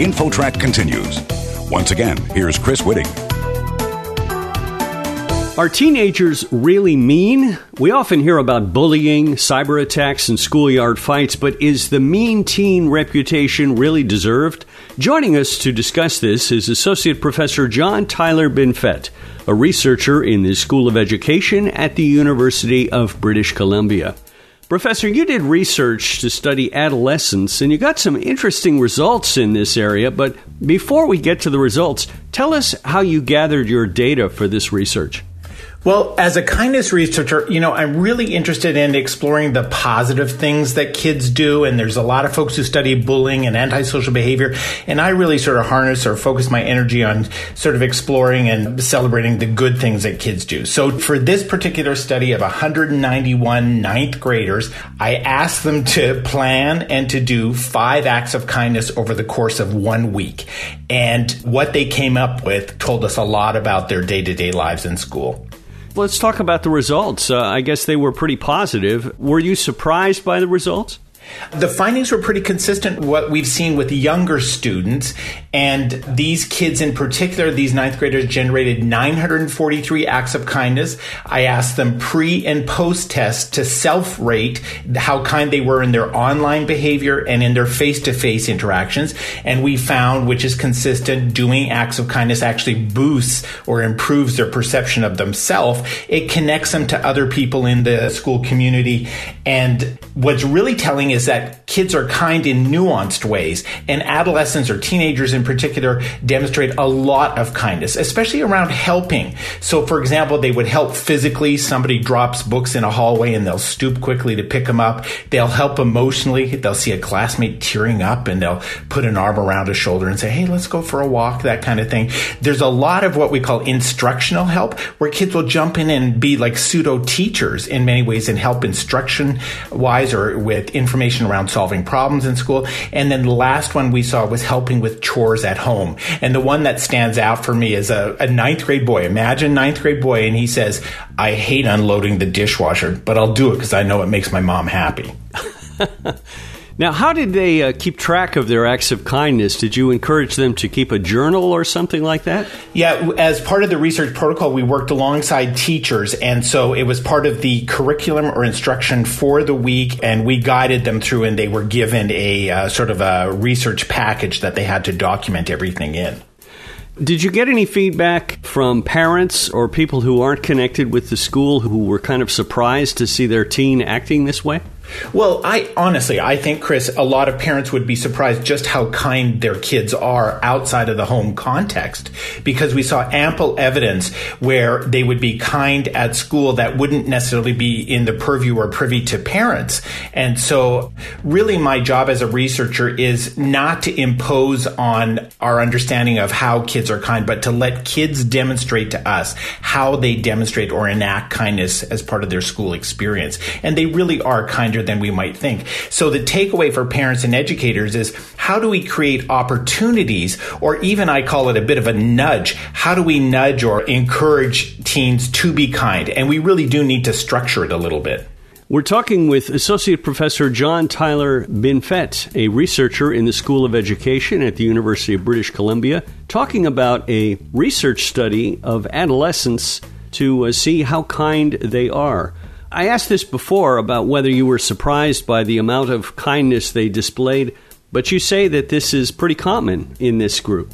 InfoTrack continues. Once again, here's Chris Whitting. Are teenagers really mean? We often hear about bullying, cyber attacks, and schoolyard fights, but is the mean teen reputation really deserved? Joining us to discuss this is Associate Professor John Tyler Binfet, a researcher in the School of Education at the University of British Columbia. Professor, you did research to study adolescence and you got some interesting results in this area, but before we get to the results, tell us how you gathered your data for this research. Well, as a kindness researcher, you know, I'm really interested in exploring the positive things that kids do. And there's a lot of folks who study bullying and antisocial behavior. And I really sort of harness or focus my energy on sort of exploring and celebrating the good things that kids do. So for this particular study of 191 ninth graders, I asked them to plan and to do five acts of kindness over the course of one week. And what they came up with told us a lot about their day to day lives in school. Let's talk about the results. Uh, I guess they were pretty positive. Were you surprised by the results? The findings were pretty consistent what we've seen with younger students. And these kids in particular, these ninth graders generated 943 acts of kindness. I asked them pre and post test to self rate how kind they were in their online behavior and in their face to face interactions. And we found, which is consistent, doing acts of kindness actually boosts or improves their perception of themselves. It connects them to other people in the school community. And what's really telling is that kids are kind in nuanced ways, and adolescents or teenagers in particular demonstrate a lot of kindness, especially around helping. So, for example, they would help physically. Somebody drops books in a hallway and they'll stoop quickly to pick them up. They'll help emotionally. They'll see a classmate tearing up and they'll put an arm around a shoulder and say, Hey, let's go for a walk, that kind of thing. There's a lot of what we call instructional help where kids will jump in and be like pseudo teachers in many ways and help instruction wise or with information around solving problems in school. And then the last one we saw was helping with chores at home. And the one that stands out for me is a, a ninth grade boy. Imagine ninth grade boy, and he says, I hate unloading the dishwasher, but I'll do it because I know it makes my mom happy. Now, how did they uh, keep track of their acts of kindness? Did you encourage them to keep a journal or something like that? Yeah, as part of the research protocol, we worked alongside teachers, and so it was part of the curriculum or instruction for the week, and we guided them through, and they were given a uh, sort of a research package that they had to document everything in. Did you get any feedback from parents or people who aren't connected with the school who were kind of surprised to see their teen acting this way? Well, I honestly, I think, Chris, a lot of parents would be surprised just how kind their kids are outside of the home context because we saw ample evidence where they would be kind at school that wouldn't necessarily be in the purview or privy to parents. And so, really, my job as a researcher is not to impose on our understanding of how kids are kind, but to let kids demonstrate to us how they demonstrate or enact kindness as part of their school experience. And they really are kinder than we might think. So the takeaway for parents and educators is how do we create opportunities, or even I call it a bit of a nudge? How do we nudge or encourage teens to be kind? And we really do need to structure it a little bit. We're talking with Associate Professor John Tyler Binfet, a researcher in the School of Education at the University of British Columbia, talking about a research study of adolescents to uh, see how kind they are. I asked this before about whether you were surprised by the amount of kindness they displayed, but you say that this is pretty common in this group.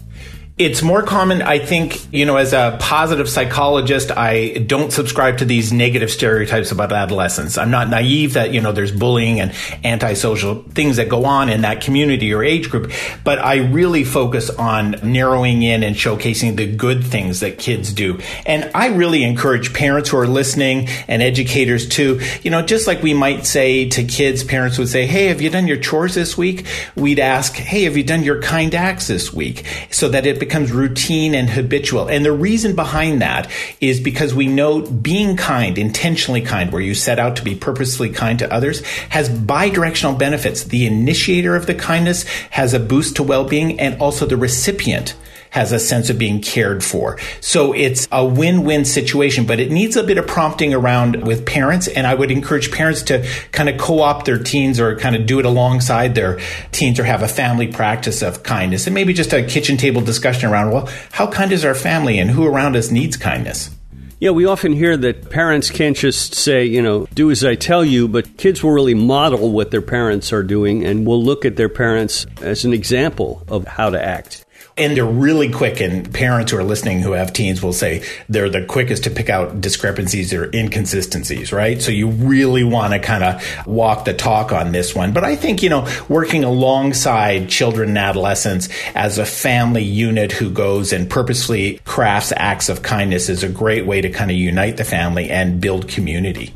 It's more common, I think, you know, as a positive psychologist, I don't subscribe to these negative stereotypes about adolescence. I'm not naive that, you know, there's bullying and antisocial things that go on in that community or age group, but I really focus on narrowing in and showcasing the good things that kids do. And I really encourage parents who are listening and educators too, you know, just like we might say to kids, parents would say, Hey, have you done your chores this week? We'd ask, Hey, have you done your kind acts this week? So that it becomes routine and habitual. And the reason behind that is because we know being kind, intentionally kind, where you set out to be purposely kind to others, has bidirectional benefits. The initiator of the kindness has a boost to well being, and also the recipient has a sense of being cared for. So it's a win-win situation, but it needs a bit of prompting around with parents. And I would encourage parents to kind of co-opt their teens or kind of do it alongside their teens or have a family practice of kindness and maybe just a kitchen table discussion around, well, how kind is our family and who around us needs kindness? Yeah, we often hear that parents can't just say, you know, do as I tell you, but kids will really model what their parents are doing and will look at their parents as an example of how to act. And they're really quick, and parents who are listening who have teens will say they're the quickest to pick out discrepancies or inconsistencies, right? So you really want to kind of walk the talk on this one. But I think, you know, working alongside children and adolescents as a family unit who goes and purposely crafts acts of kindness is a great way to kind of unite the family and build community.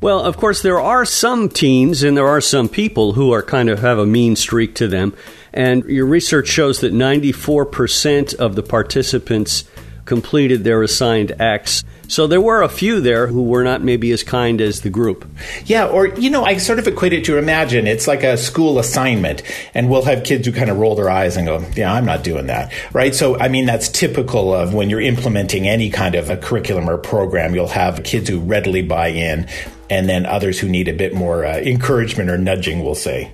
Well, of course, there are some teens and there are some people who are kind of have a mean streak to them. And your research shows that 94% of the participants completed their assigned acts. So there were a few there who were not maybe as kind as the group. Yeah, or, you know, I sort of equate it to imagine it's like a school assignment, and we'll have kids who kind of roll their eyes and go, Yeah, I'm not doing that. Right? So, I mean, that's typical of when you're implementing any kind of a curriculum or program, you'll have kids who readily buy in, and then others who need a bit more uh, encouragement or nudging, we'll say.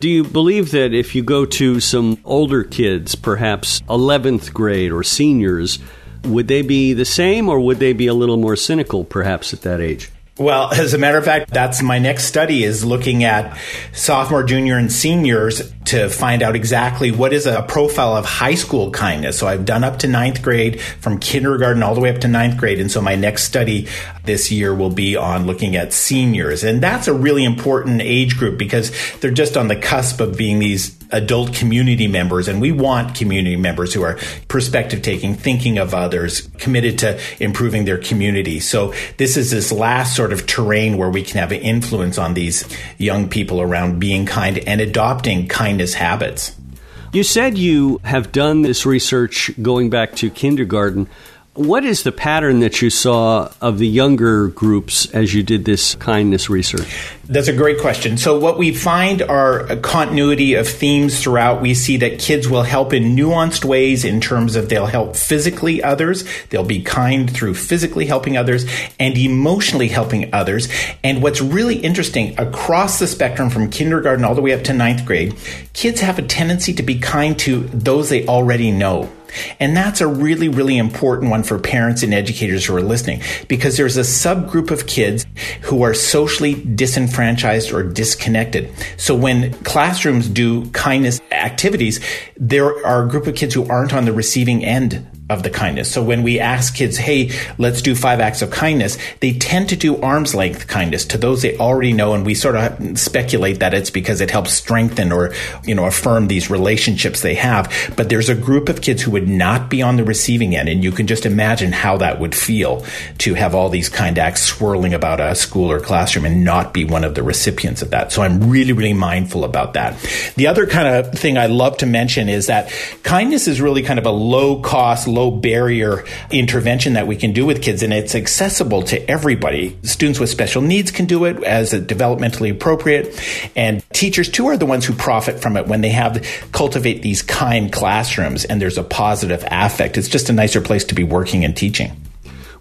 Do you believe that if you go to some older kids, perhaps 11th grade or seniors, would they be the same or would they be a little more cynical perhaps at that age? Well, as a matter of fact, that's my next study is looking at sophomore, junior, and seniors to find out exactly what is a profile of high school kindness. So I've done up to ninth grade from kindergarten all the way up to ninth grade. And so my next study this year will be on looking at seniors. And that's a really important age group because they're just on the cusp of being these adult community members. And we want community members who are perspective taking, thinking of others, committed to improving their community. So this is this last sort of terrain where we can have an influence on these young people around being kind and adopting kindness habits. You said you have done this research going back to kindergarten. What is the pattern that you saw of the younger groups as you did this kindness research? That's a great question. So, what we find are a continuity of themes throughout. We see that kids will help in nuanced ways in terms of they'll help physically others, they'll be kind through physically helping others, and emotionally helping others. And what's really interesting across the spectrum from kindergarten all the way up to ninth grade, kids have a tendency to be kind to those they already know. And that's a really, really important one for parents and educators who are listening because there's a subgroup of kids who are socially disenfranchised or disconnected. So when classrooms do kindness activities, there are a group of kids who aren't on the receiving end of the kindness. So when we ask kids, hey, let's do five acts of kindness, they tend to do arm's length kindness to those they already know. And we sort of speculate that it's because it helps strengthen or, you know, affirm these relationships they have. But there's a group of kids who would not be on the receiving end. And you can just imagine how that would feel to have all these kind acts swirling about a school or classroom and not be one of the recipients of that. So I'm really, really mindful about that. The other kind of thing I love to mention is that kindness is really kind of a low cost, low barrier intervention that we can do with kids, and it's accessible to everybody. Students with special needs can do it as developmentally appropriate, and teachers too are the ones who profit from it when they have cultivate these kind classrooms and there's a positive affect. It's just a nicer place to be working and teaching.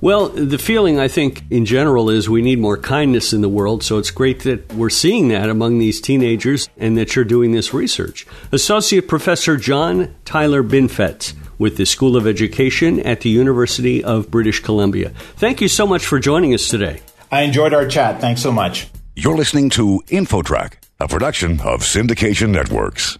Well, the feeling I think in general is we need more kindness in the world, so it's great that we're seeing that among these teenagers and that you're doing this research. Associate Professor John Tyler Binfet with the School of Education at the University of British Columbia. Thank you so much for joining us today. I enjoyed our chat. Thanks so much. You're listening to InfoTrack, a production of Syndication Networks.